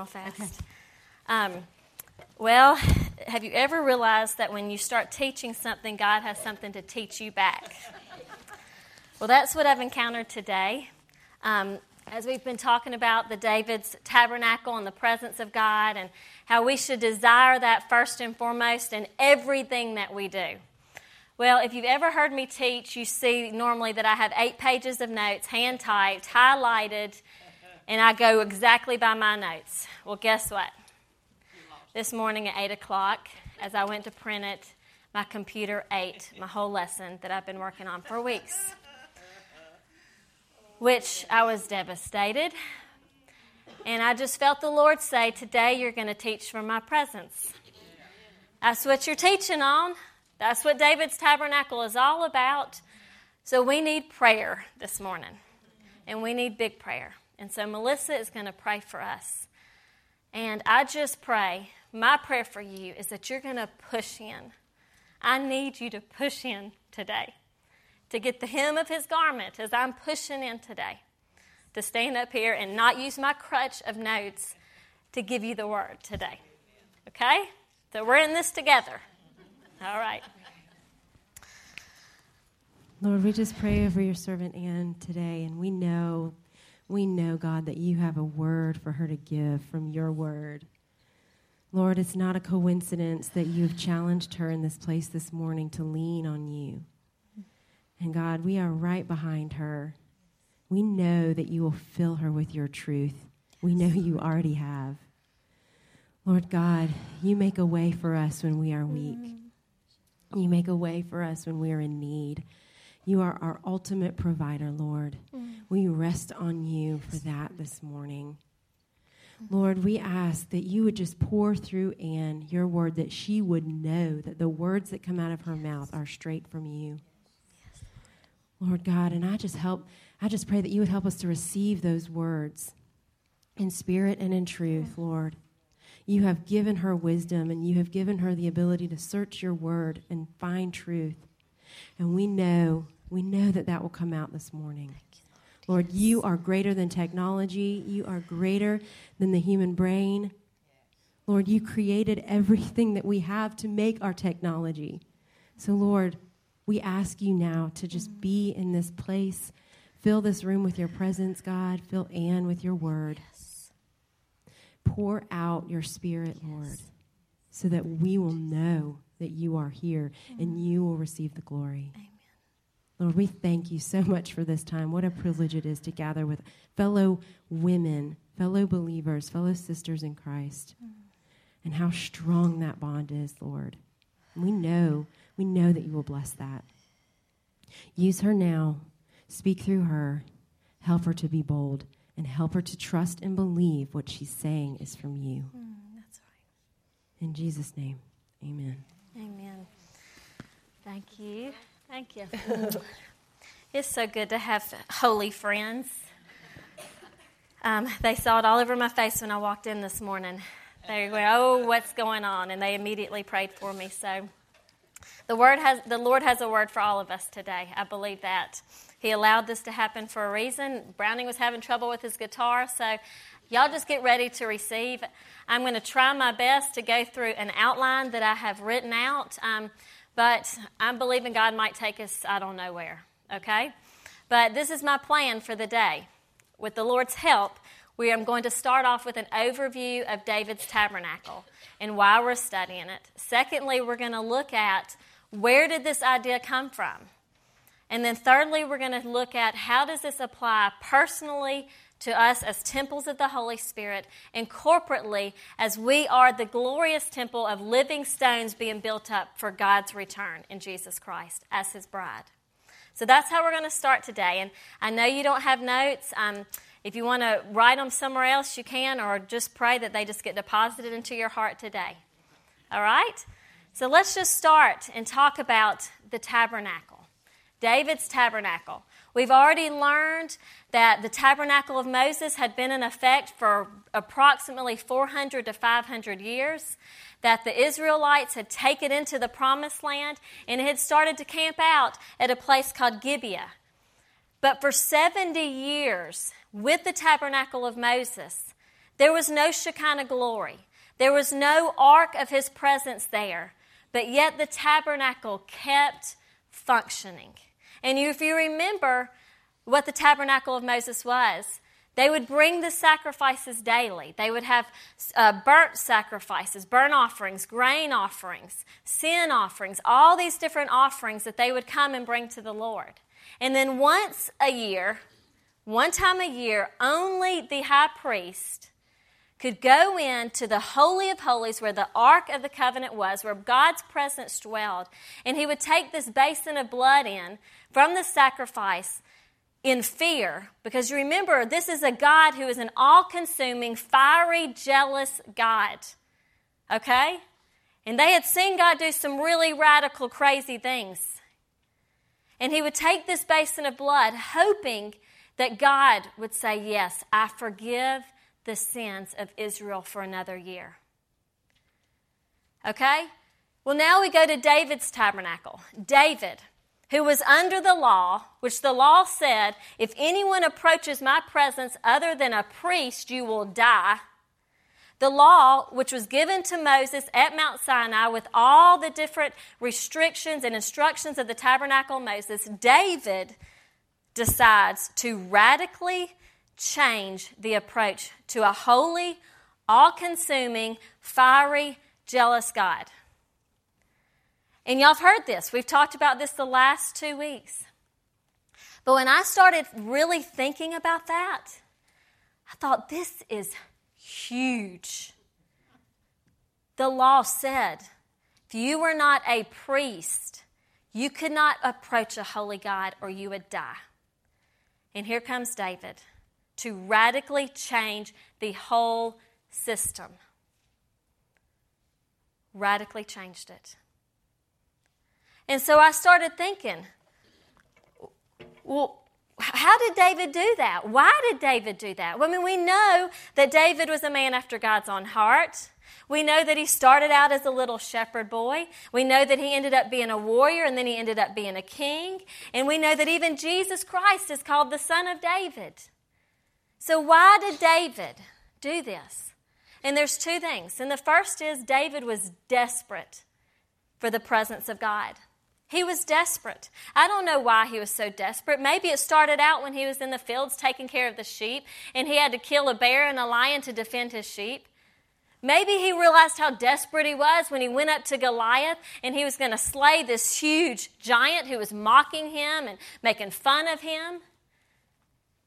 real fast. Okay. Um, well, have you ever realized that when you start teaching something, God has something to teach you back? well, that's what I've encountered today. Um, as we've been talking about the David's tabernacle and the presence of God, and how we should desire that first and foremost in everything that we do. Well, if you've ever heard me teach, you see normally that I have eight pages of notes, hand typed, highlighted, and I go exactly by my notes. Well, guess what? This morning at 8 o'clock, as I went to print it, my computer ate my whole lesson that I've been working on for weeks. Which I was devastated. And I just felt the Lord say, Today you're going to teach from my presence. That's what you're teaching on. That's what David's tabernacle is all about. So we need prayer this morning, and we need big prayer. And so Melissa is going to pray for us. And I just pray, my prayer for you is that you're going to push in. I need you to push in today to get the hem of his garment as I'm pushing in today, to stand up here and not use my crutch of notes to give you the word today. Okay? So we're in this together. All right. Lord, we just pray over your servant Ann today, and we know, we know, God, that you have a word for her to give from your word. Lord, it's not a coincidence that you've challenged her in this place this morning to lean on you. And God, we are right behind her. We know that you will fill her with your truth. We know you already have. Lord God, you make a way for us when we are weak. You make a way for us when we are in need. You are our ultimate provider, Lord. Mm. We rest on you for that this morning. Lord, we ask that you would just pour through Ann your word, that she would know that the words that come out of her mouth are straight from you. Yes. Lord God, and I just help, I just pray that you would help us to receive those words in spirit and in truth, Lord. You have given her wisdom and you have given her the ability to search your word and find truth. And we know, we know that that will come out this morning. Lord, you are greater than technology. You are greater than the human brain. Lord, you created everything that we have to make our technology. So, Lord, we ask you now to just be in this place. Fill this room with your presence, God. Fill Ann with your word. Pour out your spirit, Lord, so that we will know that you are here and you will receive the glory. Amen. Lord, we thank you so much for this time. What a privilege it is to gather with fellow women, fellow believers, fellow sisters in Christ. And how strong that bond is, Lord. We know, we know that you will bless that. Use her now. Speak through her. Help her to be bold and help her to trust and believe what she's saying is from you. Mm, that's right. In Jesus' name, amen. Amen. Thank you. Thank you. it's so good to have holy friends. Um, they saw it all over my face when I walked in this morning. They were, "Oh, what's going on?" And they immediately prayed for me. So, the word has the Lord has a word for all of us today. I believe that He allowed this to happen for a reason. Browning was having trouble with his guitar, so y'all just get ready to receive. I'm going to try my best to go through an outline that I have written out. Um, but I'm believing God might take us, I don't know where, okay? But this is my plan for the day. With the Lord's help, we are going to start off with an overview of David's tabernacle and why we're studying it. Secondly, we're going to look at where did this idea come from? And then thirdly, we're going to look at how does this apply personally to us as temples of the Holy Spirit and corporately as we are the glorious temple of living stones being built up for God's return in Jesus Christ as His bride. So that's how we're going to start today. And I know you don't have notes. Um, if you want to write them somewhere else, you can, or just pray that they just get deposited into your heart today. All right? So let's just start and talk about the tabernacle, David's tabernacle. We've already learned that the tabernacle of Moses had been in effect for approximately 400 to 500 years, that the Israelites had taken into the promised land and had started to camp out at a place called Gibeah. But for 70 years, with the tabernacle of Moses, There was no Shekinah glory. There was no ark of his presence there. But yet the tabernacle kept functioning. And if you remember what the tabernacle of Moses was, they would bring the sacrifices daily. They would have uh, burnt sacrifices, burnt offerings, grain offerings, sin offerings, all these different offerings that they would come and bring to the Lord. And then once a year, one time a year, only the high priest could go into the Holy of Holies where the Ark of the Covenant was, where God's presence dwelled, and he would take this basin of blood in from the sacrifice in fear because remember this is a God who is an all consuming, fiery, jealous God. Okay? And they had seen God do some really radical, crazy things. And he would take this basin of blood, hoping that God would say, Yes, I forgive the sins of Israel for another year. Okay? Well, now we go to David's tabernacle. David who was under the law, which the law said, if anyone approaches my presence other than a priest, you will die. The law, which was given to Moses at Mount Sinai with all the different restrictions and instructions of the tabernacle Moses, David decides to radically change the approach to a holy, all consuming, fiery, jealous God. And y'all have heard this. We've talked about this the last two weeks. But when I started really thinking about that, I thought this is huge. The law said if you were not a priest, you could not approach a holy God or you would die. And here comes David to radically change the whole system. Radically changed it. And so I started thinking, well, how did David do that? Why did David do that? Well, I mean, we know that David was a man after God's own heart. We know that he started out as a little shepherd boy. We know that he ended up being a warrior and then he ended up being a king. And we know that even Jesus Christ is called the Son of David. So, why did David do this? And there's two things. And the first is David was desperate for the presence of God. He was desperate. I don't know why he was so desperate. Maybe it started out when he was in the fields taking care of the sheep and he had to kill a bear and a lion to defend his sheep. Maybe he realized how desperate he was when he went up to Goliath and he was going to slay this huge giant who was mocking him and making fun of him.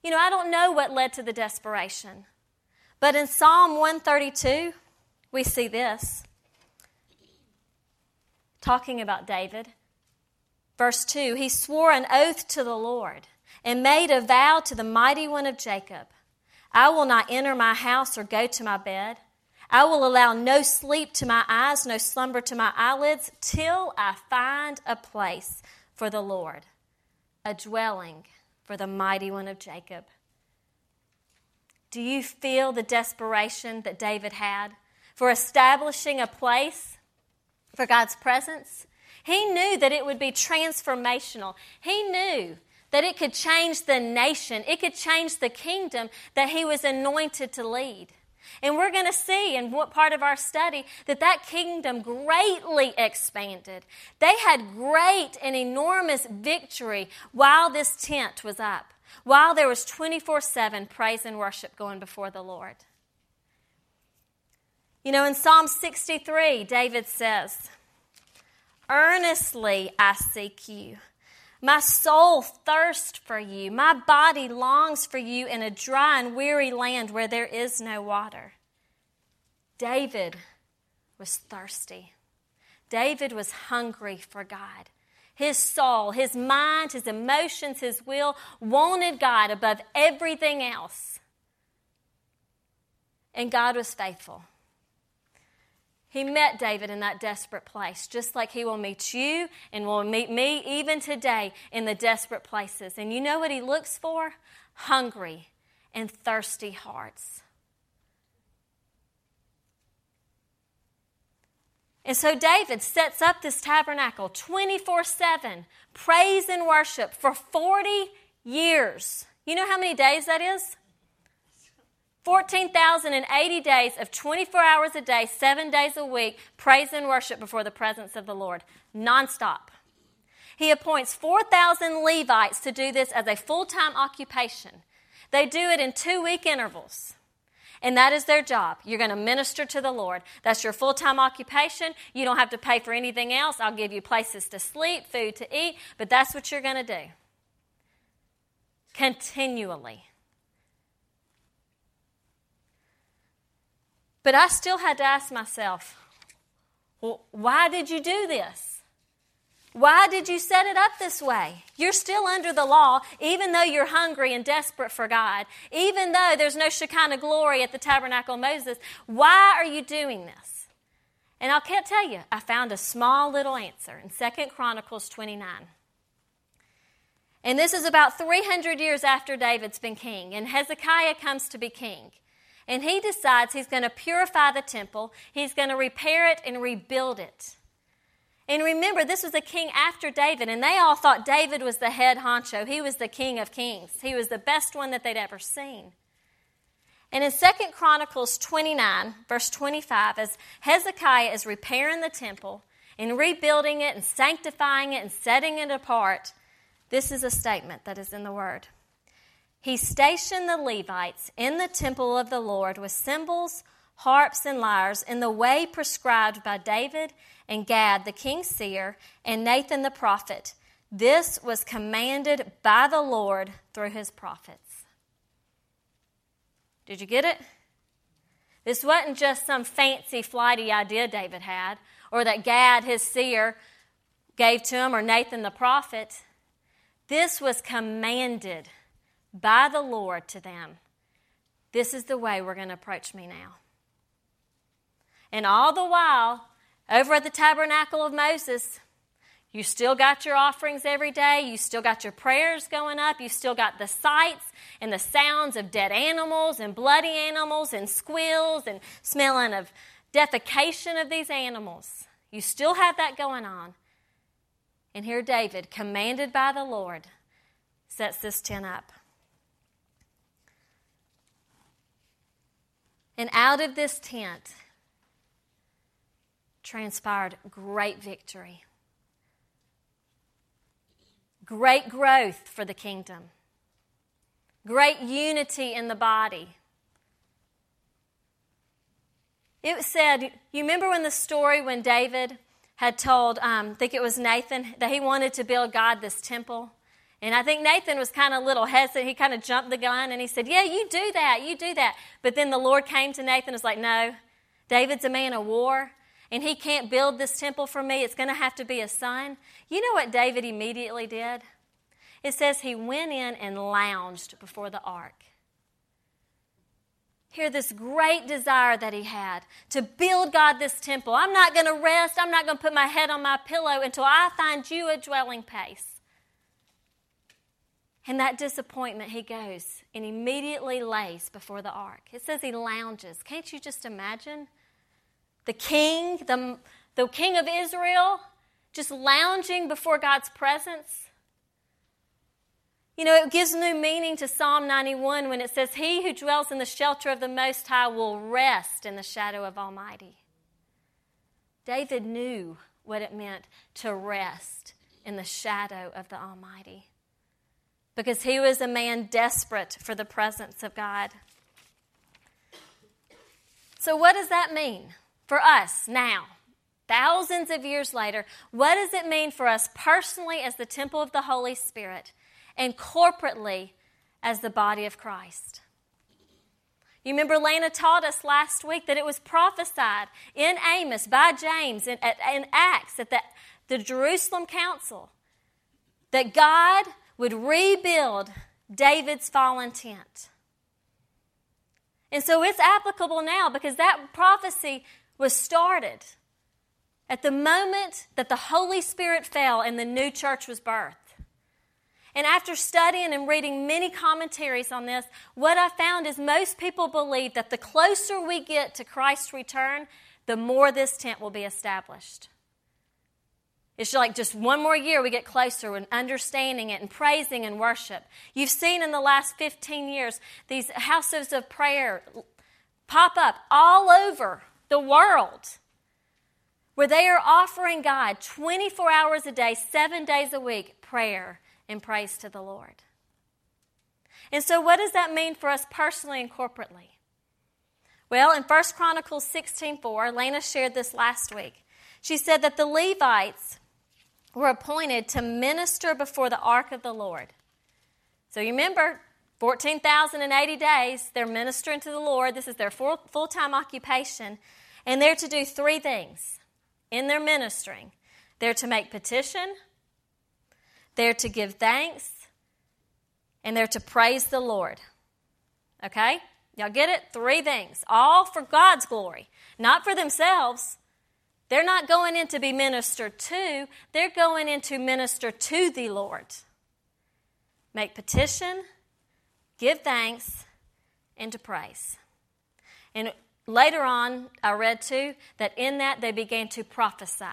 You know, I don't know what led to the desperation. But in Psalm 132, we see this talking about David. Verse 2 He swore an oath to the Lord and made a vow to the mighty one of Jacob I will not enter my house or go to my bed. I will allow no sleep to my eyes, no slumber to my eyelids, till I find a place for the Lord, a dwelling for the mighty one of Jacob. Do you feel the desperation that David had for establishing a place for God's presence? He knew that it would be transformational. He knew that it could change the nation, it could change the kingdom that he was anointed to lead. And we're going to see in what part of our study that that kingdom greatly expanded. They had great and enormous victory while this tent was up, while there was 24 7 praise and worship going before the Lord. You know, in Psalm 63, David says, Earnestly I seek you. My soul thirsts for you. My body longs for you in a dry and weary land where there is no water. David was thirsty. David was hungry for God. His soul, his mind, his emotions, his will wanted God above everything else. And God was faithful. He met David in that desperate place, just like he will meet you and will meet me even today in the desperate places. And you know what he looks for? Hungry and thirsty hearts. And so David sets up this tabernacle 24 7, praise and worship for 40 years. You know how many days that is? 14,080 days of 24 hours a day, seven days a week, praise and worship before the presence of the Lord, nonstop. He appoints 4,000 Levites to do this as a full time occupation. They do it in two week intervals. And that is their job. You're going to minister to the Lord. That's your full time occupation. You don't have to pay for anything else. I'll give you places to sleep, food to eat, but that's what you're going to do. Continually. But I still had to ask myself, well, why did you do this? Why did you set it up this way? You're still under the law, even though you're hungry and desperate for God, even though there's no Shekinah glory at the tabernacle of Moses. Why are you doing this? And I can't tell you, I found a small little answer in Second Chronicles 29. And this is about 300 years after David's been king, and Hezekiah comes to be king. And he decides he's going to purify the temple, he's going to repair it and rebuild it. And remember, this was a king after David, and they all thought David was the head honcho. He was the king of kings. He was the best one that they'd ever seen. And in 2 Chronicles 29, verse 25, as Hezekiah is repairing the temple and rebuilding it and sanctifying it and setting it apart, this is a statement that is in the word. He stationed the Levites in the temple of the Lord with cymbals, harps, and lyres in the way prescribed by David and Gad, the king's seer, and Nathan the prophet. This was commanded by the Lord through his prophets. Did you get it? This wasn't just some fancy, flighty idea David had, or that Gad, his seer, gave to him, or Nathan the prophet. This was commanded by the Lord to them. This is the way we're going to approach me now. And all the while, over at the tabernacle of Moses, you still got your offerings every day. You still got your prayers going up. You still got the sights and the sounds of dead animals and bloody animals and squeals and smelling of defecation of these animals. You still have that going on. And here David, commanded by the Lord, sets this tent up. And out of this tent transpired great victory, great growth for the kingdom, great unity in the body. It said, you remember when the story when David had told, um, I think it was Nathan, that he wanted to build God this temple? And I think Nathan was kind of a little hesitant. He kind of jumped the gun and he said, Yeah, you do that, you do that. But then the Lord came to Nathan and was like, No, David's a man of war and he can't build this temple for me. It's going to have to be a son. You know what David immediately did? It says he went in and lounged before the ark. Hear this great desire that he had to build God this temple. I'm not going to rest. I'm not going to put my head on my pillow until I find you a dwelling place. In that disappointment, he goes and immediately lays before the ark. It says he lounges. Can't you just imagine? The king, the, the king of Israel, just lounging before God's presence. You know, it gives new meaning to Psalm 91 when it says, He who dwells in the shelter of the Most High will rest in the shadow of Almighty. David knew what it meant to rest in the shadow of the Almighty because he was a man desperate for the presence of God. So, what does that mean for us now? Thousands of years later, what does it mean for us personally as the temple of the Holy Spirit and corporately as the body of Christ? You remember Lana taught us last week that it was prophesied in Amos by James in, in Acts at the, the Jerusalem Council that God would rebuild David's fallen tent. And so it's applicable now because that prophecy was started at the moment that the Holy Spirit fell and the new church was birthed. And after studying and reading many commentaries on this, what I found is most people believe that the closer we get to Christ's return, the more this tent will be established. It's like just one more year we get closer and understanding it and praising and worship. You've seen in the last 15 years these houses of prayer pop up all over the world where they are offering God 24 hours a day, seven days a week, prayer and praise to the Lord. And so, what does that mean for us personally and corporately? Well, in 1 Chronicles 16:4, Lena shared this last week. She said that the Levites were appointed to minister before the ark of the Lord. So you remember, 14,080 days, they're ministering to the Lord. This is their full time occupation. And they're to do three things in their ministering they're to make petition, they're to give thanks, and they're to praise the Lord. Okay? Y'all get it? Three things, all for God's glory, not for themselves. They're not going in to be ministered to, they're going in to minister to the Lord. Make petition, give thanks, and to praise. And later on, I read too that in that they began to prophesy,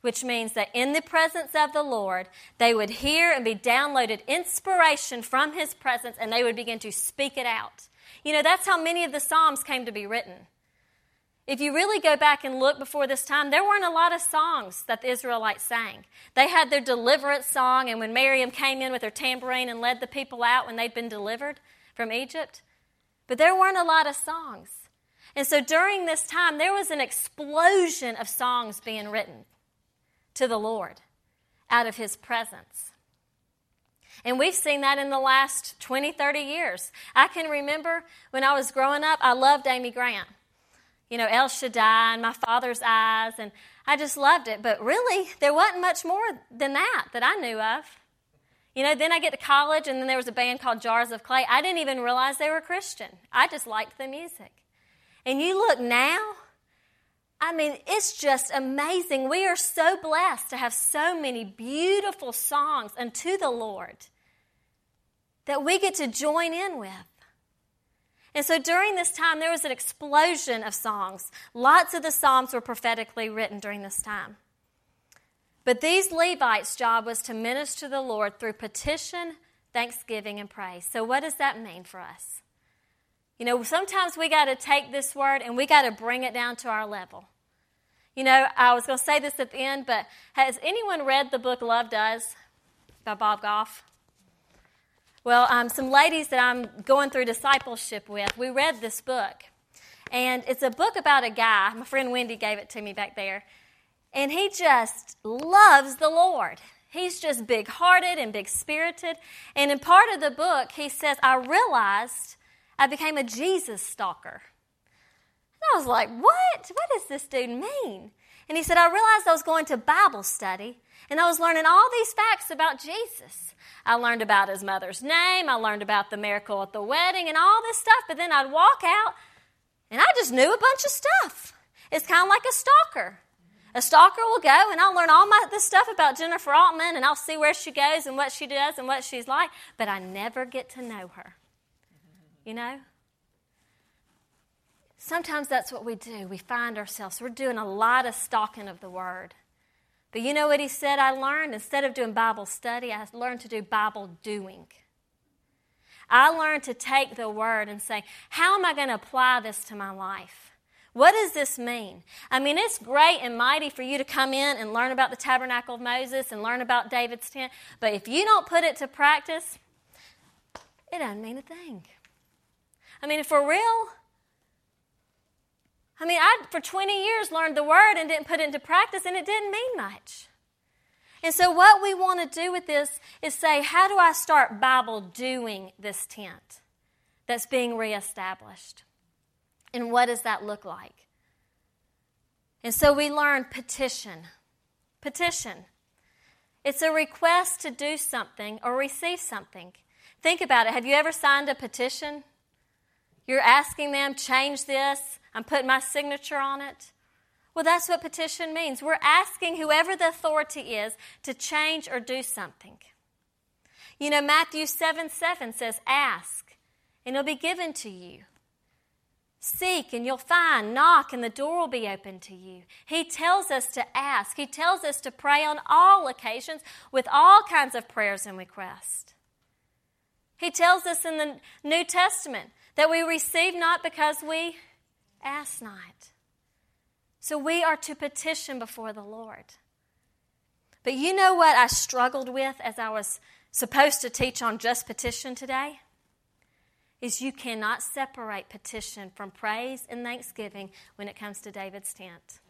which means that in the presence of the Lord, they would hear and be downloaded inspiration from His presence and they would begin to speak it out. You know, that's how many of the Psalms came to be written. If you really go back and look before this time, there weren't a lot of songs that the Israelites sang. They had their deliverance song, and when Miriam came in with her tambourine and led the people out when they'd been delivered from Egypt, but there weren't a lot of songs. And so during this time, there was an explosion of songs being written to the Lord out of His presence. And we've seen that in the last 20, 30 years. I can remember when I was growing up, I loved Amy Grant you know, El Shaddai and My Father's Eyes, and I just loved it. But really, there wasn't much more than that that I knew of. You know, then I get to college, and then there was a band called Jars of Clay. I didn't even realize they were Christian. I just liked the music. And you look now, I mean, it's just amazing. We are so blessed to have so many beautiful songs unto the Lord that we get to join in with. And so during this time, there was an explosion of songs. Lots of the Psalms were prophetically written during this time. But these Levites' job was to minister to the Lord through petition, thanksgiving, and praise. So, what does that mean for us? You know, sometimes we got to take this word and we got to bring it down to our level. You know, I was going to say this at the end, but has anyone read the book Love Does by Bob Goff? Well, um, some ladies that I'm going through discipleship with, we read this book. And it's a book about a guy. My friend Wendy gave it to me back there. And he just loves the Lord. He's just big hearted and big spirited. And in part of the book, he says, I realized I became a Jesus stalker. And I was like, what? What does this dude mean? And he said, I realized I was going to Bible study and I was learning all these facts about Jesus. I learned about his mother's name. I learned about the miracle at the wedding and all this stuff. But then I'd walk out and I just knew a bunch of stuff. It's kind of like a stalker. A stalker will go and I'll learn all my, this stuff about Jennifer Altman and I'll see where she goes and what she does and what she's like, but I never get to know her. You know? Sometimes that's what we do. We find ourselves, we're doing a lot of stalking of the Word. But you know what he said I learned? Instead of doing Bible study, I learned to do Bible doing. I learned to take the word and say, how am I going to apply this to my life? What does this mean? I mean, it's great and mighty for you to come in and learn about the tabernacle of Moses and learn about David's tent, but if you don't put it to practice, it doesn't mean a thing. I mean, if for real, I mean, I, for 20 years, learned the word and didn't put it into practice, and it didn't mean much. And so, what we want to do with this is say, how do I start Bible doing this tent that's being reestablished? And what does that look like? And so, we learn petition. Petition. It's a request to do something or receive something. Think about it. Have you ever signed a petition? You're asking them, change this, I'm putting my signature on it. Well, that's what petition means. We're asking whoever the authority is to change or do something. You know, Matthew 7 7 says, Ask, and it'll be given to you. Seek and you'll find. Knock and the door will be open to you. He tells us to ask. He tells us to pray on all occasions with all kinds of prayers and requests. He tells us in the New Testament that we receive not because we ask not. So we are to petition before the Lord. But you know what I struggled with as I was supposed to teach on just petition today? is you cannot separate petition from praise and thanksgiving when it comes to David's tent.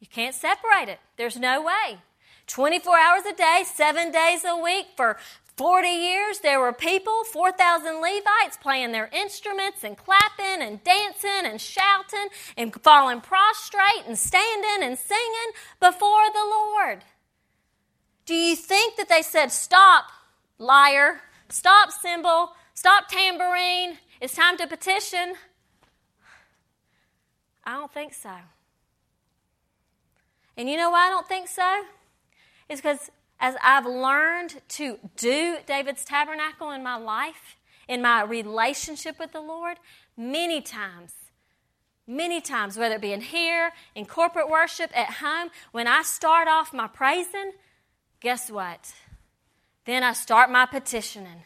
You can't separate it. There's no way. 24 hours a day, seven days a week for 40 years, there were people, 4,000 Levites, playing their instruments and clapping and dancing and shouting and falling prostrate and standing and singing before the Lord. Do you think that they said, Stop, lyre? Stop, cymbal. Stop, tambourine. It's time to petition. I don't think so. And you know why I don't think so? It's because as I've learned to do David's tabernacle in my life, in my relationship with the Lord, many times, many times, whether it be in here, in corporate worship, at home, when I start off my praising, guess what? Then I start my petitioning.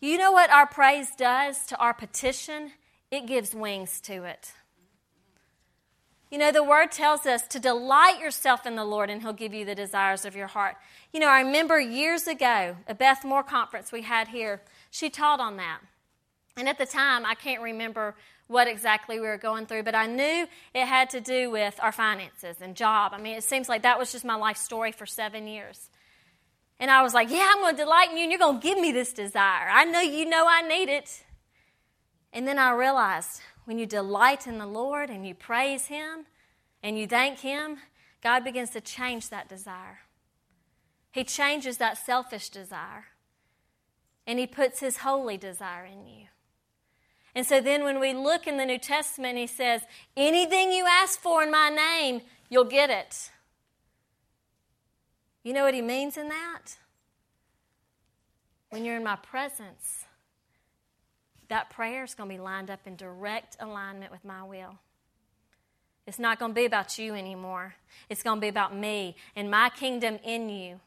You know what our praise does to our petition? It gives wings to it. You know, the word tells us to delight yourself in the Lord and He'll give you the desires of your heart. You know, I remember years ago, a Beth Moore conference we had here, she taught on that. And at the time, I can't remember what exactly we were going through, but I knew it had to do with our finances and job. I mean, it seems like that was just my life story for seven years. And I was like, Yeah, I'm going to delight in you, and you're going to give me this desire. I know you know I need it. And then I realized when you delight in the Lord and you praise Him and you thank Him, God begins to change that desire. He changes that selfish desire and He puts His holy desire in you. And so then when we look in the New Testament, He says, Anything you ask for in my name, you'll get it. You know what he means in that? When you're in my presence, that prayer is going to be lined up in direct alignment with my will. It's not going to be about you anymore. It's going to be about me and my kingdom in you.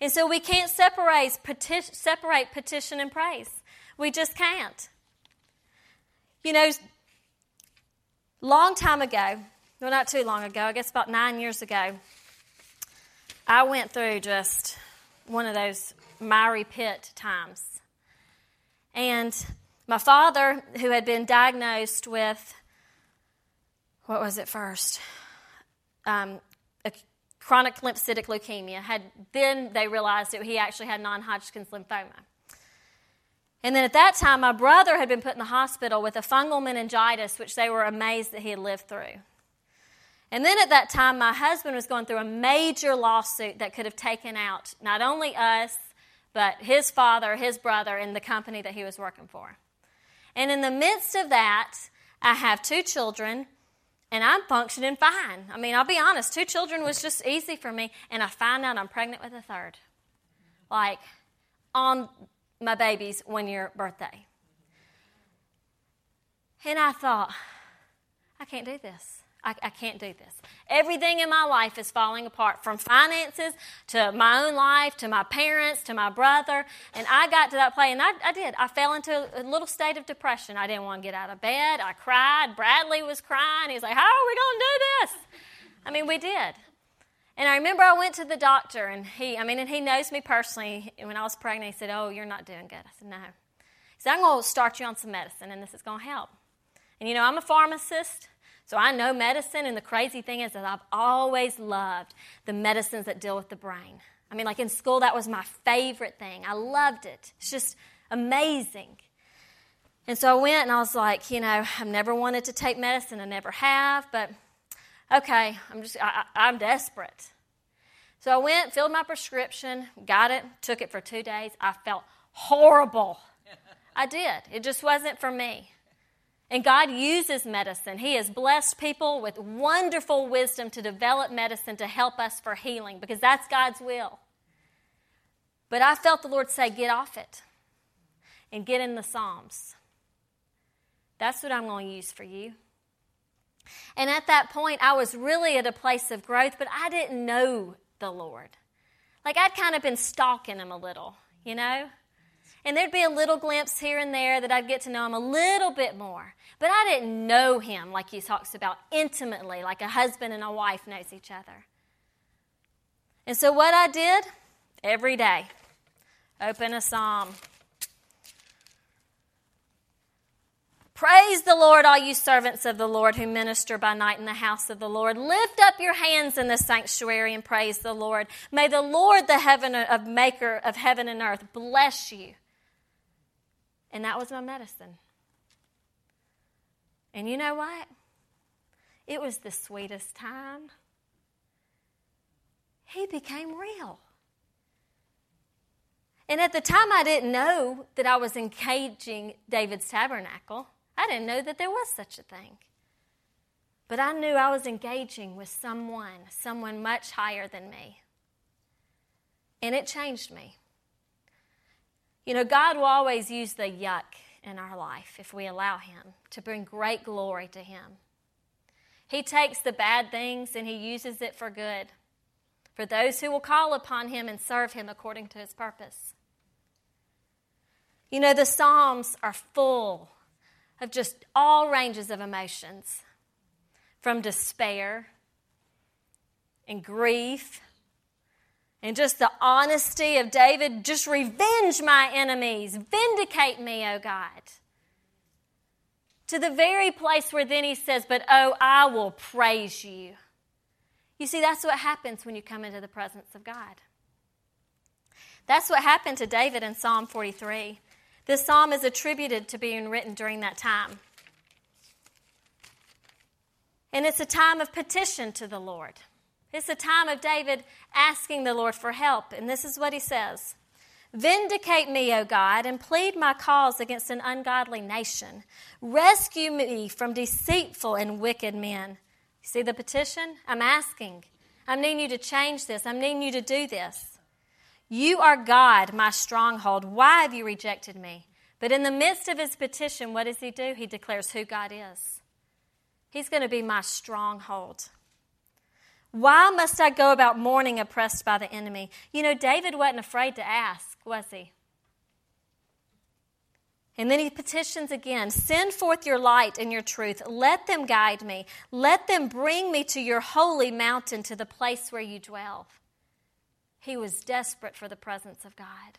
And so we can't separate, peti- separate petition and praise. We just can't. You know, long time ago, well, not too long ago, I guess about nine years ago, I went through just one of those miry pit times. And my father, who had been diagnosed with, what was it first? Um, a chronic lymphocytic leukemia, had then they realized that he actually had non Hodgkin's lymphoma. And then at that time, my brother had been put in the hospital with a fungal meningitis, which they were amazed that he had lived through. And then at that time, my husband was going through a major lawsuit that could have taken out not only us, but his father, his brother, and the company that he was working for. And in the midst of that, I have two children, and I'm functioning fine. I mean, I'll be honest, two children was just easy for me, and I find out I'm pregnant with a third. Like on my baby's one year birthday. And I thought, I can't do this. I, I, can't do this. Everything in my life is falling apart from finances to my own life to my parents to my brother. And I got to that place, and I, I did. I fell into a little state of depression. I didn't want to get out of bed. I cried. Bradley was crying. He's like, How are we going to do this? I mean, we did. And I remember I went to the doctor, and he, I mean, and he knows me personally. When I was pregnant, he said, Oh, you're not doing good. I said, No. He said, I'm going to start you on some medicine, and this is going to help. And you know, I'm a pharmacist. So I know medicine, and the crazy thing is that I've always loved the medicines that deal with the brain. I mean, like in school, that was my favorite thing. I loved it. It's just amazing. And so I went and I was like, you know, I've never wanted to take medicine, I never have, but okay, I'm just, I, I'm desperate. So I went, filled my prescription, got it, took it for two days. I felt horrible. I did. It just wasn't for me. And God uses medicine. He has blessed people with wonderful wisdom to develop medicine to help us for healing because that's God's will. But I felt the Lord say, Get off it. and get in the Psalms. That's what I'm going to use for you. And at that point, I was really at a place of growth, but I didn't know the Lord. Like I'd kind of been stalking him a little, you know? And there'd be a little glimpse here and there that I'd get to know him a little bit more. But I didn't know him like he talks about intimately, like a husband and a wife knows each other. And so what I did every day, open a psalm, Praise the Lord, all you servants of the Lord who minister by night in the house of the Lord. Lift up your hands in the sanctuary and praise the Lord. May the Lord, the heaven of maker of heaven and earth, bless you. And that was my medicine. And you know what? It was the sweetest time. He became real. And at the time, I didn't know that I was engaging David's tabernacle. I didn't know that there was such a thing. But I knew I was engaging with someone, someone much higher than me. And it changed me. You know, God will always use the yuck in our life if we allow Him to bring great glory to Him. He takes the bad things and He uses it for good for those who will call upon Him and serve Him according to His purpose. You know, the Psalms are full of just all ranges of emotions from despair and grief and just the honesty of David just revenge my enemies, vindicate me, O God. To the very place where then he says, But oh, I will praise you. You see, that's what happens when you come into the presence of God. That's what happened to David in Psalm 43. This psalm is attributed to being written during that time. And it's a time of petition to the Lord. It's the time of David asking the Lord for help. And this is what he says Vindicate me, O God, and plead my cause against an ungodly nation. Rescue me from deceitful and wicked men. See the petition? I'm asking. I'm needing you to change this. I'm needing you to do this. You are God, my stronghold. Why have you rejected me? But in the midst of his petition, what does he do? He declares who God is. He's going to be my stronghold. Why must I go about mourning oppressed by the enemy? You know, David wasn't afraid to ask, was he? And then he petitions again Send forth your light and your truth. Let them guide me. Let them bring me to your holy mountain, to the place where you dwell. He was desperate for the presence of God.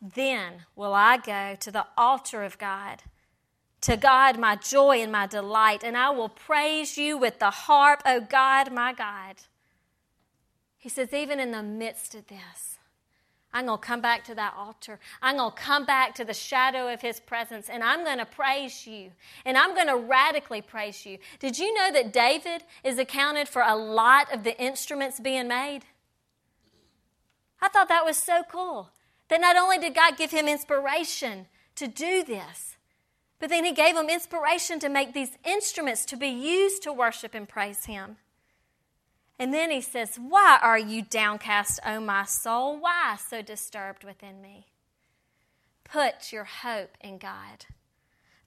Then will I go to the altar of God, to God, my joy and my delight, and I will praise you with the harp, O God, my God. He says, even in the midst of this, I'm going to come back to that altar. I'm going to come back to the shadow of His presence and I'm going to praise you. And I'm going to radically praise you. Did you know that David is accounted for a lot of the instruments being made? I thought that was so cool. That not only did God give him inspiration to do this, but then He gave him inspiration to make these instruments to be used to worship and praise Him. And then he says, Why are you downcast, O my soul? Why so disturbed within me? Put your hope in God,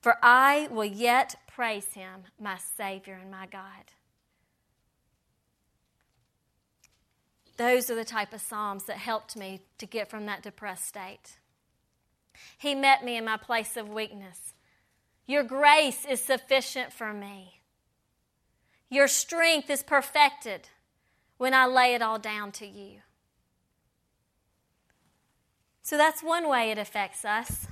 for I will yet praise him, my Savior and my God. Those are the type of Psalms that helped me to get from that depressed state. He met me in my place of weakness. Your grace is sufficient for me. Your strength is perfected when I lay it all down to you. So that's one way it affects us.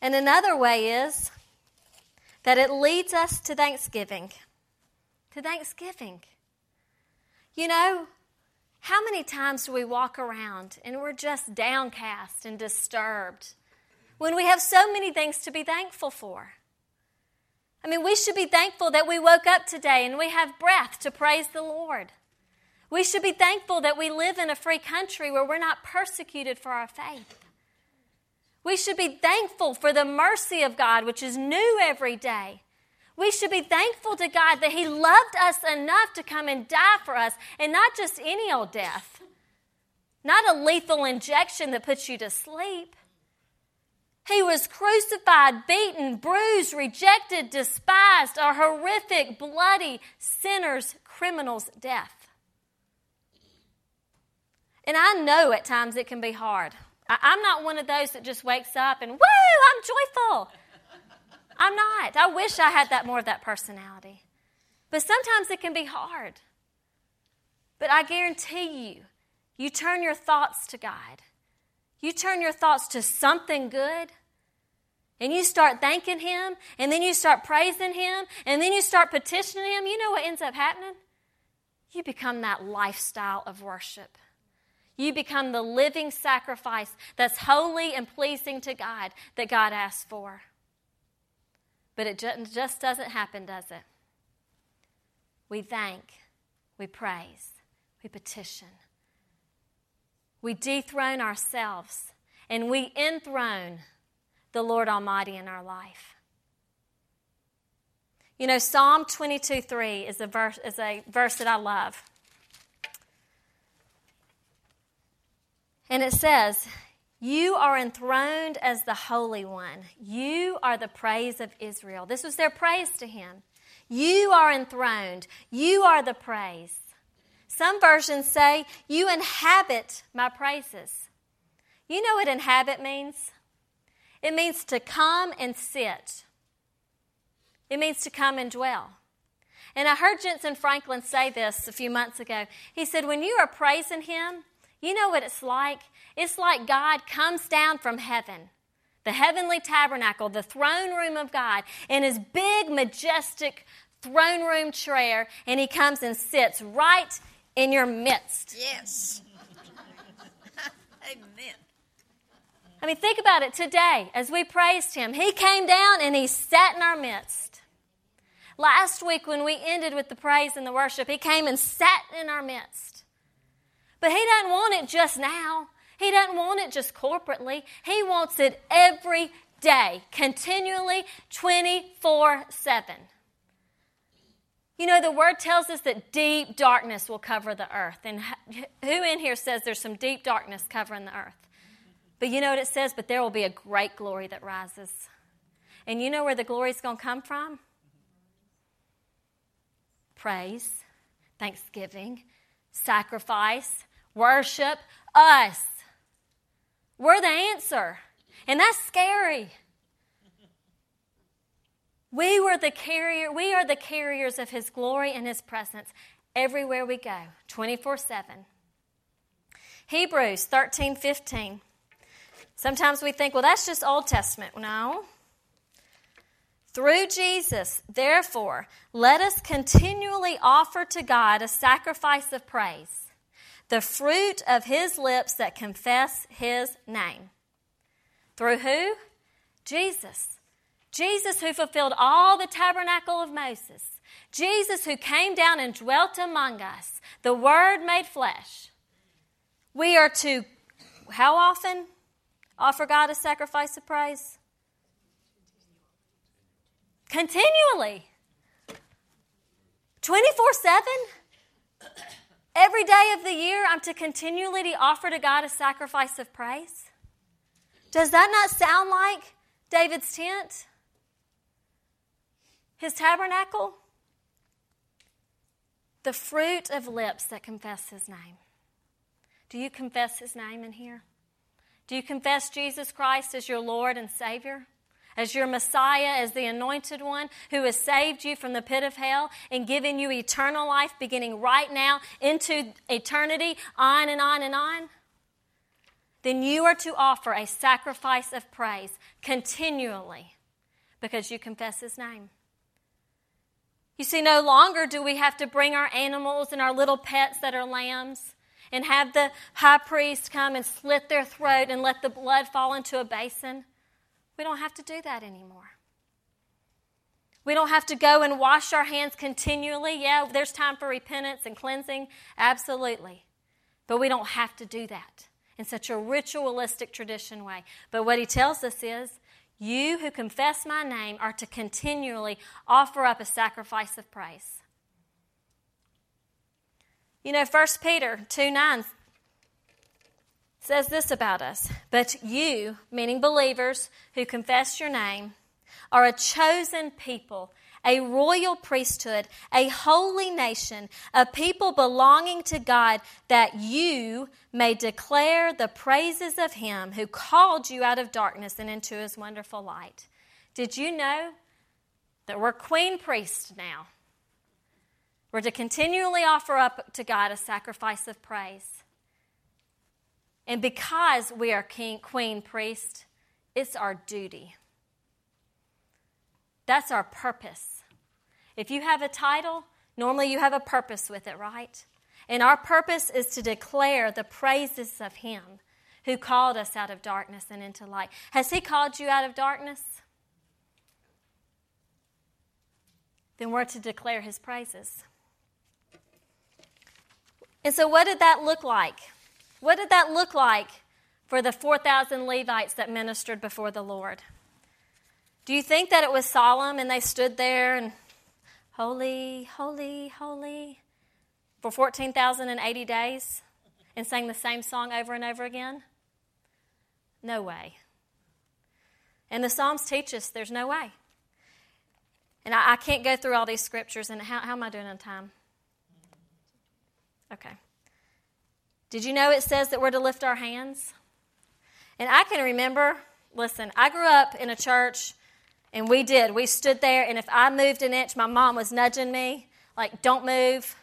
And another way is that it leads us to thanksgiving. To thanksgiving. You know, how many times do we walk around and we're just downcast and disturbed when we have so many things to be thankful for? I mean, we should be thankful that we woke up today and we have breath to praise the Lord. We should be thankful that we live in a free country where we're not persecuted for our faith. We should be thankful for the mercy of God, which is new every day. We should be thankful to God that He loved us enough to come and die for us, and not just any old death. not a lethal injection that puts you to sleep. He was crucified, beaten, bruised, rejected, despised, a horrific, bloody, sinner's, criminal's death. And I know at times it can be hard. I, am not one of those that just wakes up and, woo, I'm joyful. I'm not. I wish I had that more of that personality. But sometimes it can be hard. But I guarantee you, you turn your thoughts to God. You turn your thoughts to something good, and you start thanking Him, and then you start praising Him, and then you start petitioning Him. You know what ends up happening? You become that lifestyle of worship. You become the living sacrifice that's holy and pleasing to God that God asks for. But it just doesn't happen, does it? We thank, we praise, we petition. We dethrone ourselves and we enthrone the Lord Almighty in our life. You know, Psalm 22 3 is a verse, is a verse that I love. And it says, You are enthroned as the Holy One. You are the praise of Israel. This was their praise to him. You are enthroned. You are the praise. Some versions say, You inhabit my praises. You know what inhabit means? It means to come and sit, it means to come and dwell. And I heard Jentezen Franklin say this a few months ago. He said, When you are praising Him, you know what it's like? It's like God comes down from heaven, the heavenly tabernacle, the throne room of God, in his big, majestic throne room chair, and he comes and sits right in your midst. Yes. Amen. I mean, think about it today as we praised him. He came down and he sat in our midst. Last week, when we ended with the praise and the worship, he came and sat in our midst. But He doesn't want it just now. He doesn't want it just corporately. He wants it every day, continually, 24 7. You know, the word tells us that deep darkness will cover the earth. And who in here says there's some deep darkness covering the earth? But you know what it says? But there will be a great glory that rises. And you know where the glory is going to come from? Praise, thanksgiving, sacrifice, worship us. We're the answer. And that's scary. We were the carrier, we are the carriers of his glory and his presence everywhere we go, 24-7. Hebrews 13, 15. Sometimes we think, well, that's just Old Testament. No. Through Jesus, therefore, let us continually offer to God a sacrifice of praise the fruit of his lips that confess his name. Through who? Jesus. Jesus, who fulfilled all the tabernacle of Moses. Jesus, who came down and dwelt among us, the Word made flesh. We are to, how often offer God a sacrifice of praise? Continually. 24 7? Every day of the year, I'm to continually offer to God a sacrifice of praise. Does that not sound like David's tent? His tabernacle? The fruit of lips that confess his name. Do you confess his name in here? Do you confess Jesus Christ as your Lord and Savior? as your Messiah, as the anointed one who has saved you from the pit of hell and given you eternal life beginning right now into eternity, on and on and on, then you are to offer a sacrifice of praise continually because you confess his name. You see, no longer do we have to bring our animals and our little pets that are lambs and have the high priest come and slit their throat and let the blood fall into a basin. We don't have to do that anymore. We don't have to go and wash our hands continually. Yeah, there's time for repentance and cleansing, absolutely. But we don't have to do that in such a ritualistic tradition way. But what he tells us is you who confess my name are to continually offer up a sacrifice of praise. You know, 1 Peter 2 9 says this about us But you, meaning believers who confess your name, are a chosen people, a royal priesthood, a holy nation, a people belonging to God, that you may declare the praises of Him who called you out of darkness and into His wonderful light. Did you know that we're queen priests now? We're to continually offer up to God a sacrifice of praise. And because we are king, queen, priest, it's our duty. That's our purpose. If you have a title, normally you have a purpose with it, right? And our purpose is to declare the praises of Him who called us out of darkness and into light. Has He called you out of darkness? Then we're to declare His praises. And so, what did that look like? What did that look like for the 4,000 Levites that ministered before the Lord? Do you think that it was solemn and they stood there and holy, holy, holy for 14,080 days and sang the same song over and over again? No way. And the Psalms teach us there's no way. And I, I can't go through all these scriptures. And how, how am I doing on time? Okay. Did you know it says that we're to lift our hands? And I can remember, listen, I grew up in a church and we did. We stood there, and if I moved an inch, my mom was nudging me, like, don't move.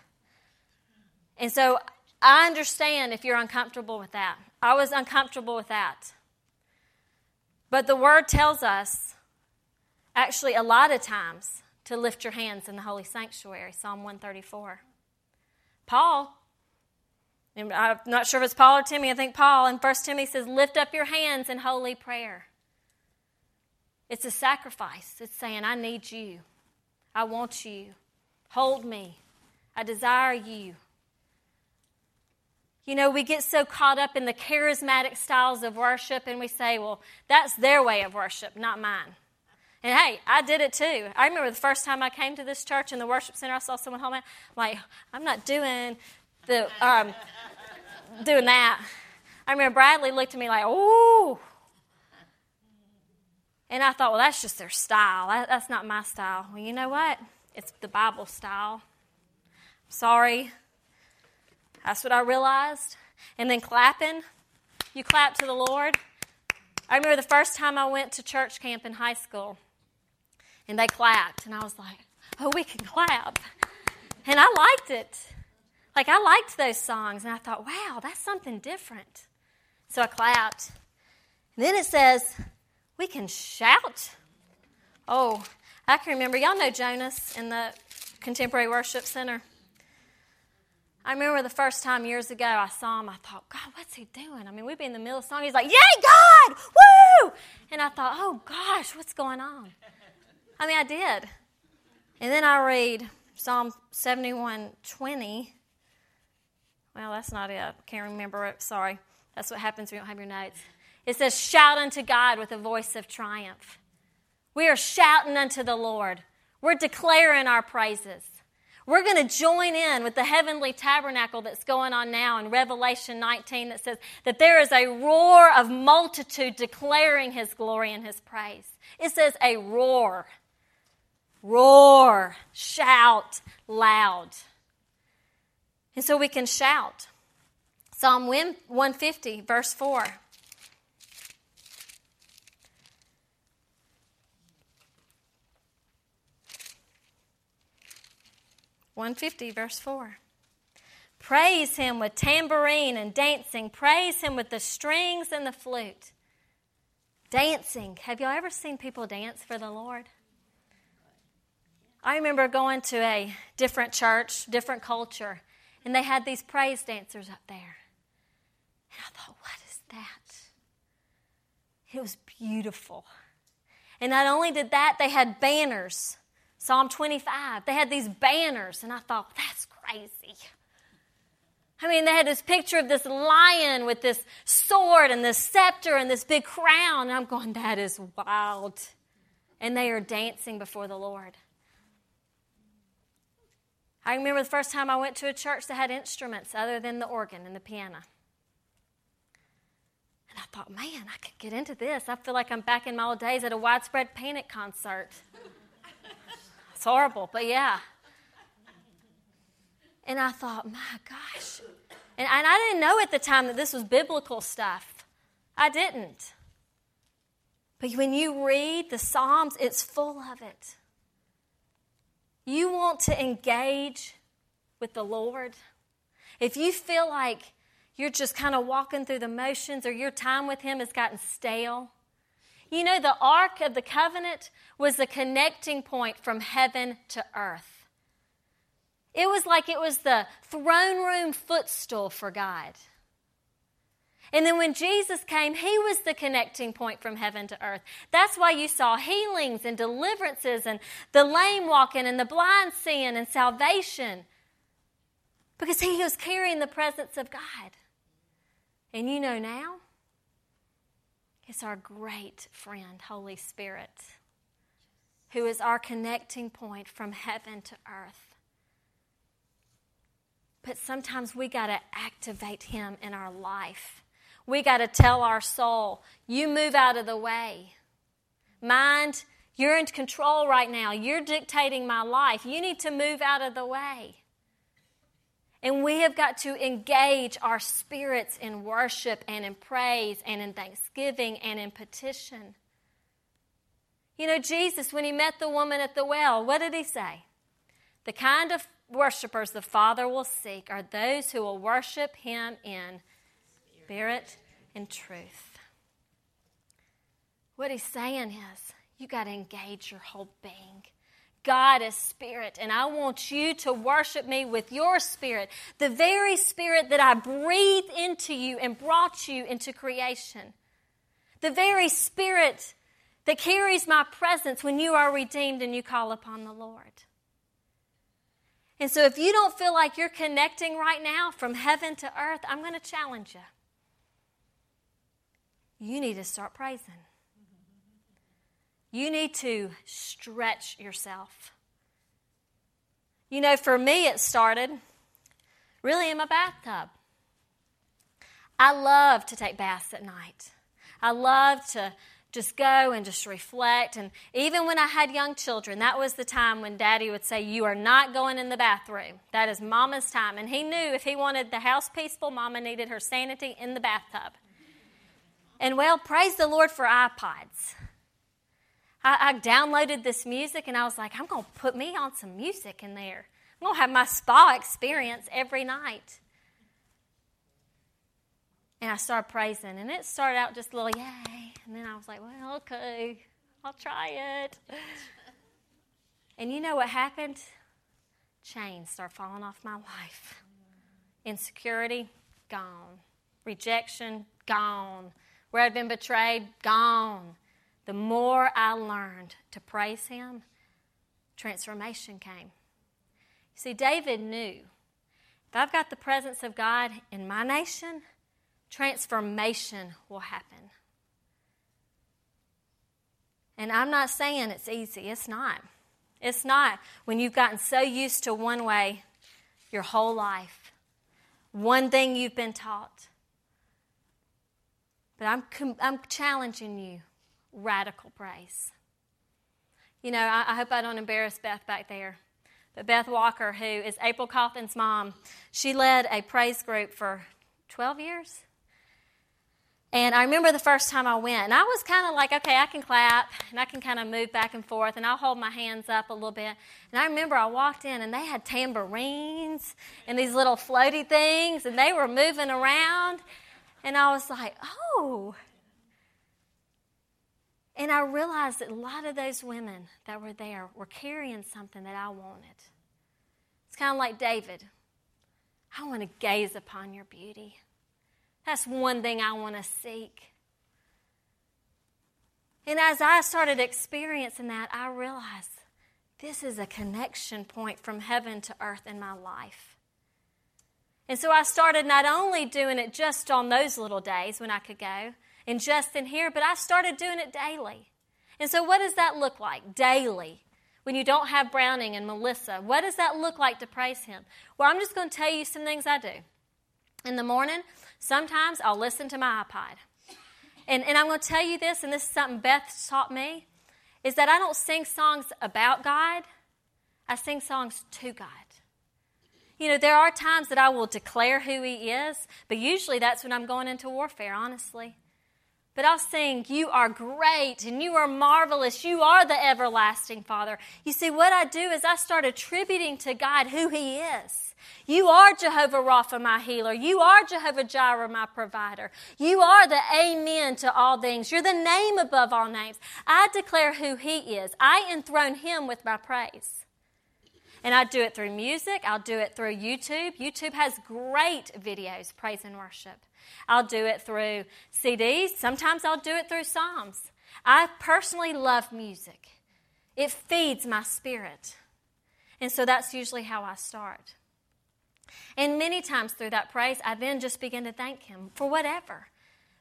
And so I understand if you're uncomfortable with that. I was uncomfortable with that. But the word tells us, actually, a lot of times, to lift your hands in the holy sanctuary, Psalm 134. Paul I'm not sure if it's Paul or Timmy. I think Paul in 1 Timothy says, Lift up your hands in holy prayer. It's a sacrifice. It's saying, I need you. I want you. Hold me. I desire you. You know, we get so caught up in the charismatic styles of worship and we say, well, that's their way of worship, not mine. And hey, I did it too. I remember the first time I came to this church in the worship center, I saw someone home. I'm like, I'm not doing the um, doing that. I remember Bradley looked at me like, "Ooh," and I thought, "Well, that's just their style. That's not my style." Well, you know what? It's the Bible style. Sorry. That's what I realized. And then clapping, you clap to the Lord. I remember the first time I went to church camp in high school, and they clapped, and I was like, "Oh, we can clap," and I liked it. Like, I liked those songs, and I thought, wow, that's something different. So I clapped. And then it says, we can shout. Oh, I can remember. Y'all know Jonas in the Contemporary Worship Center. I remember the first time years ago I saw him, I thought, God, what's he doing? I mean, we'd be in the middle of song. He's like, Yay, God! Woo! And I thought, oh, gosh, what's going on? I mean, I did. And then I read Psalm 71 20. Well, that's not it. Can't remember it. Sorry. That's what happens when you don't have your notes. It says, Shout unto God with a voice of triumph. We are shouting unto the Lord. We're declaring our praises. We're going to join in with the heavenly tabernacle that's going on now in Revelation 19 that says that there is a roar of multitude declaring his glory and his praise. It says a roar. Roar. Shout loud. And so we can shout. Psalm 150, verse 4. One fifty, verse four. Praise him with tambourine and dancing. Praise him with the strings and the flute. Dancing. Have y'all ever seen people dance for the Lord? I remember going to a different church, different culture, and they had these praise dancers up there. And I thought, what is that? It was beautiful. And not only did that, they had banners. Psalm 25, they had these banners, and I thought, that's crazy. I mean, they had this picture of this lion with this sword and this scepter and this big crown. And I'm going, that is wild. And they are dancing before the Lord. I remember the first time I went to a church that had instruments other than the organ and the piano. And I thought, man, I could get into this. I feel like I'm back in my old days at a widespread panic concert. It's horrible, but yeah. And I thought, my gosh. And, and I didn't know at the time that this was biblical stuff. I didn't. But when you read the Psalms, it's full of it. You want to engage with the Lord. If you feel like you're just kind of walking through the motions or your time with Him has gotten stale, you know, the Ark of the Covenant was the connecting point from heaven to earth. It was like it was the throne room footstool for God. And then when Jesus came, he was the connecting point from heaven to earth. That's why you saw healings and deliverances and the lame walking and the blind seeing and salvation. Because he was carrying the presence of God. And you know now, it's our great friend, Holy Spirit, who is our connecting point from heaven to earth. But sometimes we got to activate Him in our life. We got to tell our soul, you move out of the way. Mind, you're in control right now. You're dictating my life. You need to move out of the way. And we have got to engage our spirits in worship and in praise and in thanksgiving and in petition. You know, Jesus, when he met the woman at the well, what did he say? The kind of worshipers the Father will seek are those who will worship Him in spirit and truth. What He's saying is, you got to engage your whole being. God is spirit, and I want you to worship me with your spirit, the very spirit that I breathed into you and brought you into creation. The very spirit that carries my presence when you are redeemed and you call upon the Lord. And so, if you don't feel like you're connecting right now from heaven to earth, I'm going to challenge you. You need to start praising. You need to stretch yourself. You know, for me, it started really in my bathtub. I love to take baths at night. I love to just go and just reflect. And even when I had young children, that was the time when daddy would say, You are not going in the bathroom. That is mama's time. And he knew if he wanted the house peaceful, mama needed her sanity in the bathtub. And well, praise the Lord for iPods. I, I downloaded this music and I was like, I'm going to put me on some music in there. I'm going to have my spa experience every night. And I started praising, and it started out just a little yay. And then I was like, well, okay, I'll try it. and you know what happened? Chains started falling off my life. Insecurity, gone. Rejection, gone. Where I'd been betrayed, gone. The more I learned to praise Him, transformation came. You see, David knew if I've got the presence of God in my nation, transformation will happen. And I'm not saying it's easy, it's not. It's not when you've gotten so used to one way your whole life, one thing you've been taught. But I'm, I'm challenging you radical praise. You know, I, I hope I don't embarrass Beth back there. But Beth Walker, who is April Coffin's mom, she led a praise group for 12 years. And I remember the first time I went, and I was kind of like, okay, I can clap and I can kind of move back and forth, and I'll hold my hands up a little bit. And I remember I walked in, and they had tambourines and these little floaty things, and they were moving around. And I was like, oh. And I realized that a lot of those women that were there were carrying something that I wanted. It's kind of like David. I want to gaze upon your beauty. That's one thing I want to seek. And as I started experiencing that, I realized this is a connection point from heaven to earth in my life. And so I started not only doing it just on those little days when I could go and just in here, but I started doing it daily. And so, what does that look like daily? When you don't have Browning and Melissa, what does that look like to praise Him? Well, I'm just going to tell you some things I do. In the morning, sometimes I'll listen to my iPod. And, and I'm going to tell you this, and this is something Beth taught me, is that I don't sing songs about God, I sing songs to God. You know, there are times that I will declare who He is, but usually that's when I'm going into warfare, honestly. But I'll sing, You are great and you are marvelous. You are the everlasting Father. You see, what I do is I start attributing to God who He is. You are Jehovah Rapha, my healer. You are Jehovah Jireh, my provider. You are the Amen to all things. You're the name above all names. I declare who He is. I enthrone Him with my praise. And I do it through music, I'll do it through YouTube. YouTube has great videos, praise and worship. I'll do it through CDs. Sometimes I'll do it through Psalms. I personally love music, it feeds my spirit. And so that's usually how I start. And many times through that praise, I then just begin to thank Him for whatever.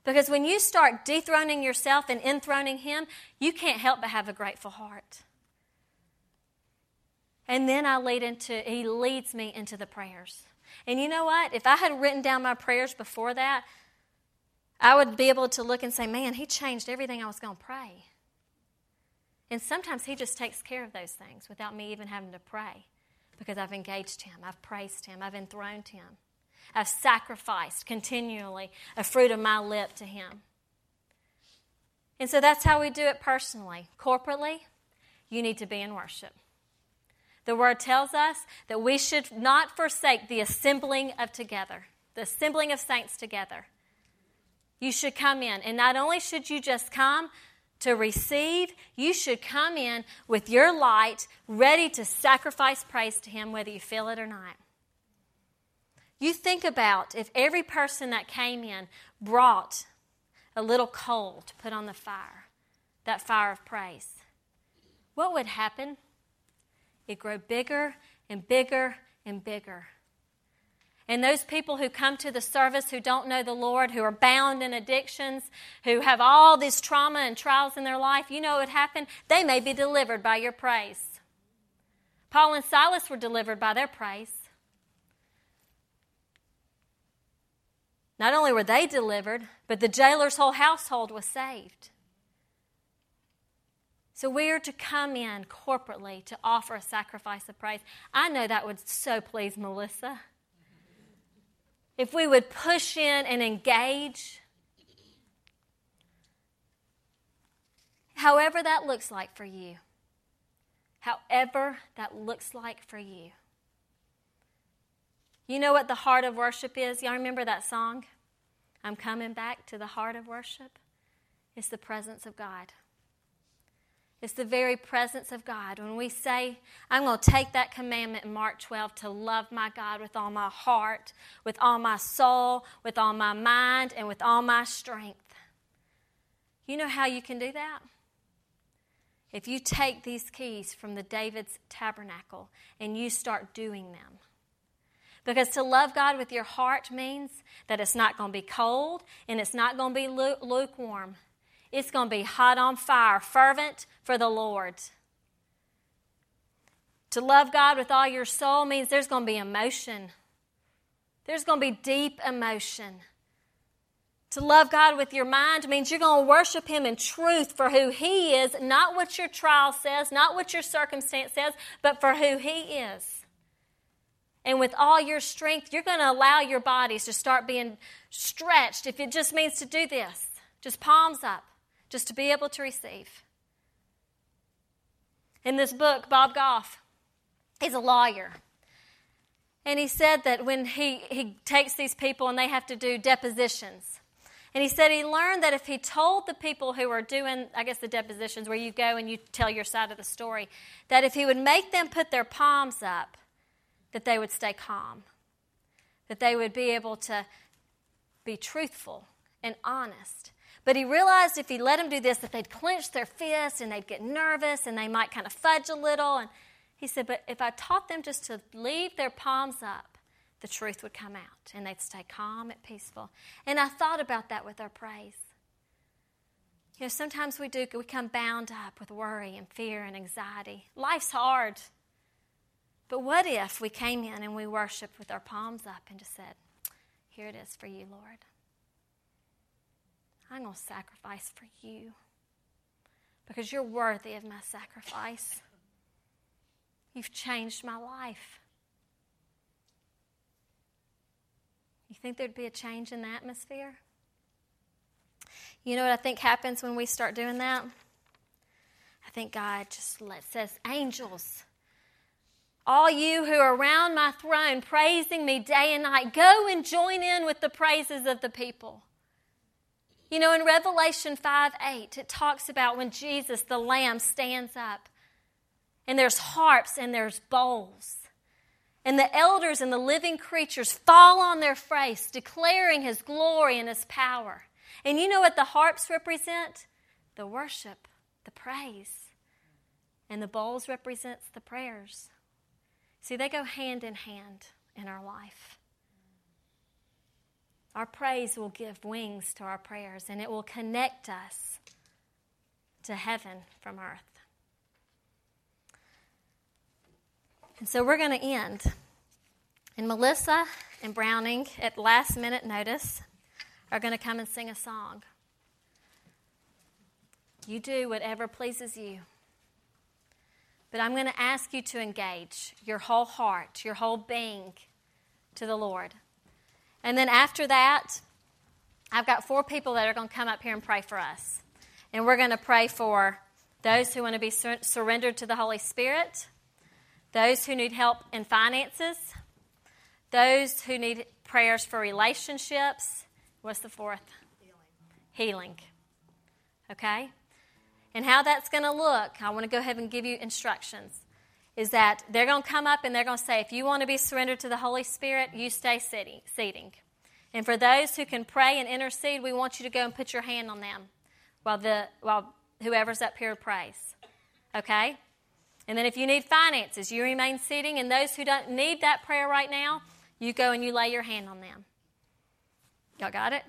Because when you start dethroning yourself and enthroning Him, you can't help but have a grateful heart. And then I lead into, He leads me into the prayers. And you know what? If I had written down my prayers before that, I would be able to look and say, man, he changed everything I was going to pray. And sometimes he just takes care of those things without me even having to pray because I've engaged him, I've praised him, I've enthroned him, I've sacrificed continually a fruit of my lip to him. And so that's how we do it personally. Corporately, you need to be in worship. The word tells us that we should not forsake the assembling of together, the assembling of saints together. You should come in, and not only should you just come to receive, you should come in with your light ready to sacrifice praise to Him, whether you feel it or not. You think about if every person that came in brought a little coal to put on the fire, that fire of praise, what would happen? It grow bigger and bigger and bigger. And those people who come to the service who don't know the Lord, who are bound in addictions, who have all this trauma and trials in their life, you know what happened? They may be delivered by your praise. Paul and Silas were delivered by their praise. Not only were they delivered, but the jailer's whole household was saved. So we are to come in corporately to offer a sacrifice of praise. I know that would so please Melissa. If we would push in and engage, however that looks like for you, however that looks like for you. You know what the heart of worship is? Y'all remember that song? I'm coming back to the heart of worship. It's the presence of God. It's the very presence of God. When we say, I'm going to take that commandment in Mark 12 to love my God with all my heart, with all my soul, with all my mind, and with all my strength. You know how you can do that? If you take these keys from the David's tabernacle and you start doing them. Because to love God with your heart means that it's not going to be cold and it's not going to be lukewarm. It's going to be hot on fire, fervent for the Lord. To love God with all your soul means there's going to be emotion. There's going to be deep emotion. To love God with your mind means you're going to worship Him in truth for who He is, not what your trial says, not what your circumstance says, but for who He is. And with all your strength, you're going to allow your bodies to start being stretched if it just means to do this. Just palms up just to be able to receive. In this book, Bob Goff, he's a lawyer. And he said that when he, he takes these people and they have to do depositions, and he said he learned that if he told the people who are doing, I guess, the depositions where you go and you tell your side of the story, that if he would make them put their palms up, that they would stay calm, that they would be able to be truthful and honest. But he realized if he let them do this, that they'd clench their fists and they'd get nervous and they might kind of fudge a little. And he said, But if I taught them just to leave their palms up, the truth would come out and they'd stay calm and peaceful. And I thought about that with our praise. You know, sometimes we do, we come bound up with worry and fear and anxiety. Life's hard. But what if we came in and we worshiped with our palms up and just said, Here it is for you, Lord. I'm going to sacrifice for you because you're worthy of my sacrifice. You've changed my life. You think there'd be a change in the atmosphere? You know what I think happens when we start doing that? I think God just let, says, Angels, all you who are around my throne praising me day and night, go and join in with the praises of the people. You know, in Revelation 5 8, it talks about when Jesus, the Lamb, stands up, and there's harps and there's bowls. And the elders and the living creatures fall on their face, declaring his glory and his power. And you know what the harps represent? The worship, the praise. And the bowls represents the prayers. See, they go hand in hand in our life. Our praise will give wings to our prayers and it will connect us to heaven from earth. And so we're going to end. And Melissa and Browning, at last minute notice, are going to come and sing a song. You do whatever pleases you. But I'm going to ask you to engage your whole heart, your whole being to the Lord. And then after that, I've got four people that are going to come up here and pray for us. And we're going to pray for those who want to be sur- surrendered to the Holy Spirit, those who need help in finances, those who need prayers for relationships. What's the fourth? Healing. Healing. Okay? And how that's going to look, I want to go ahead and give you instructions. Is that they're going to come up and they're going to say, if you want to be surrendered to the Holy Spirit, you stay sitting, seating. And for those who can pray and intercede, we want you to go and put your hand on them while, the, while whoever's up here prays. Okay? And then if you need finances, you remain sitting. And those who don't need that prayer right now, you go and you lay your hand on them. Y'all got it?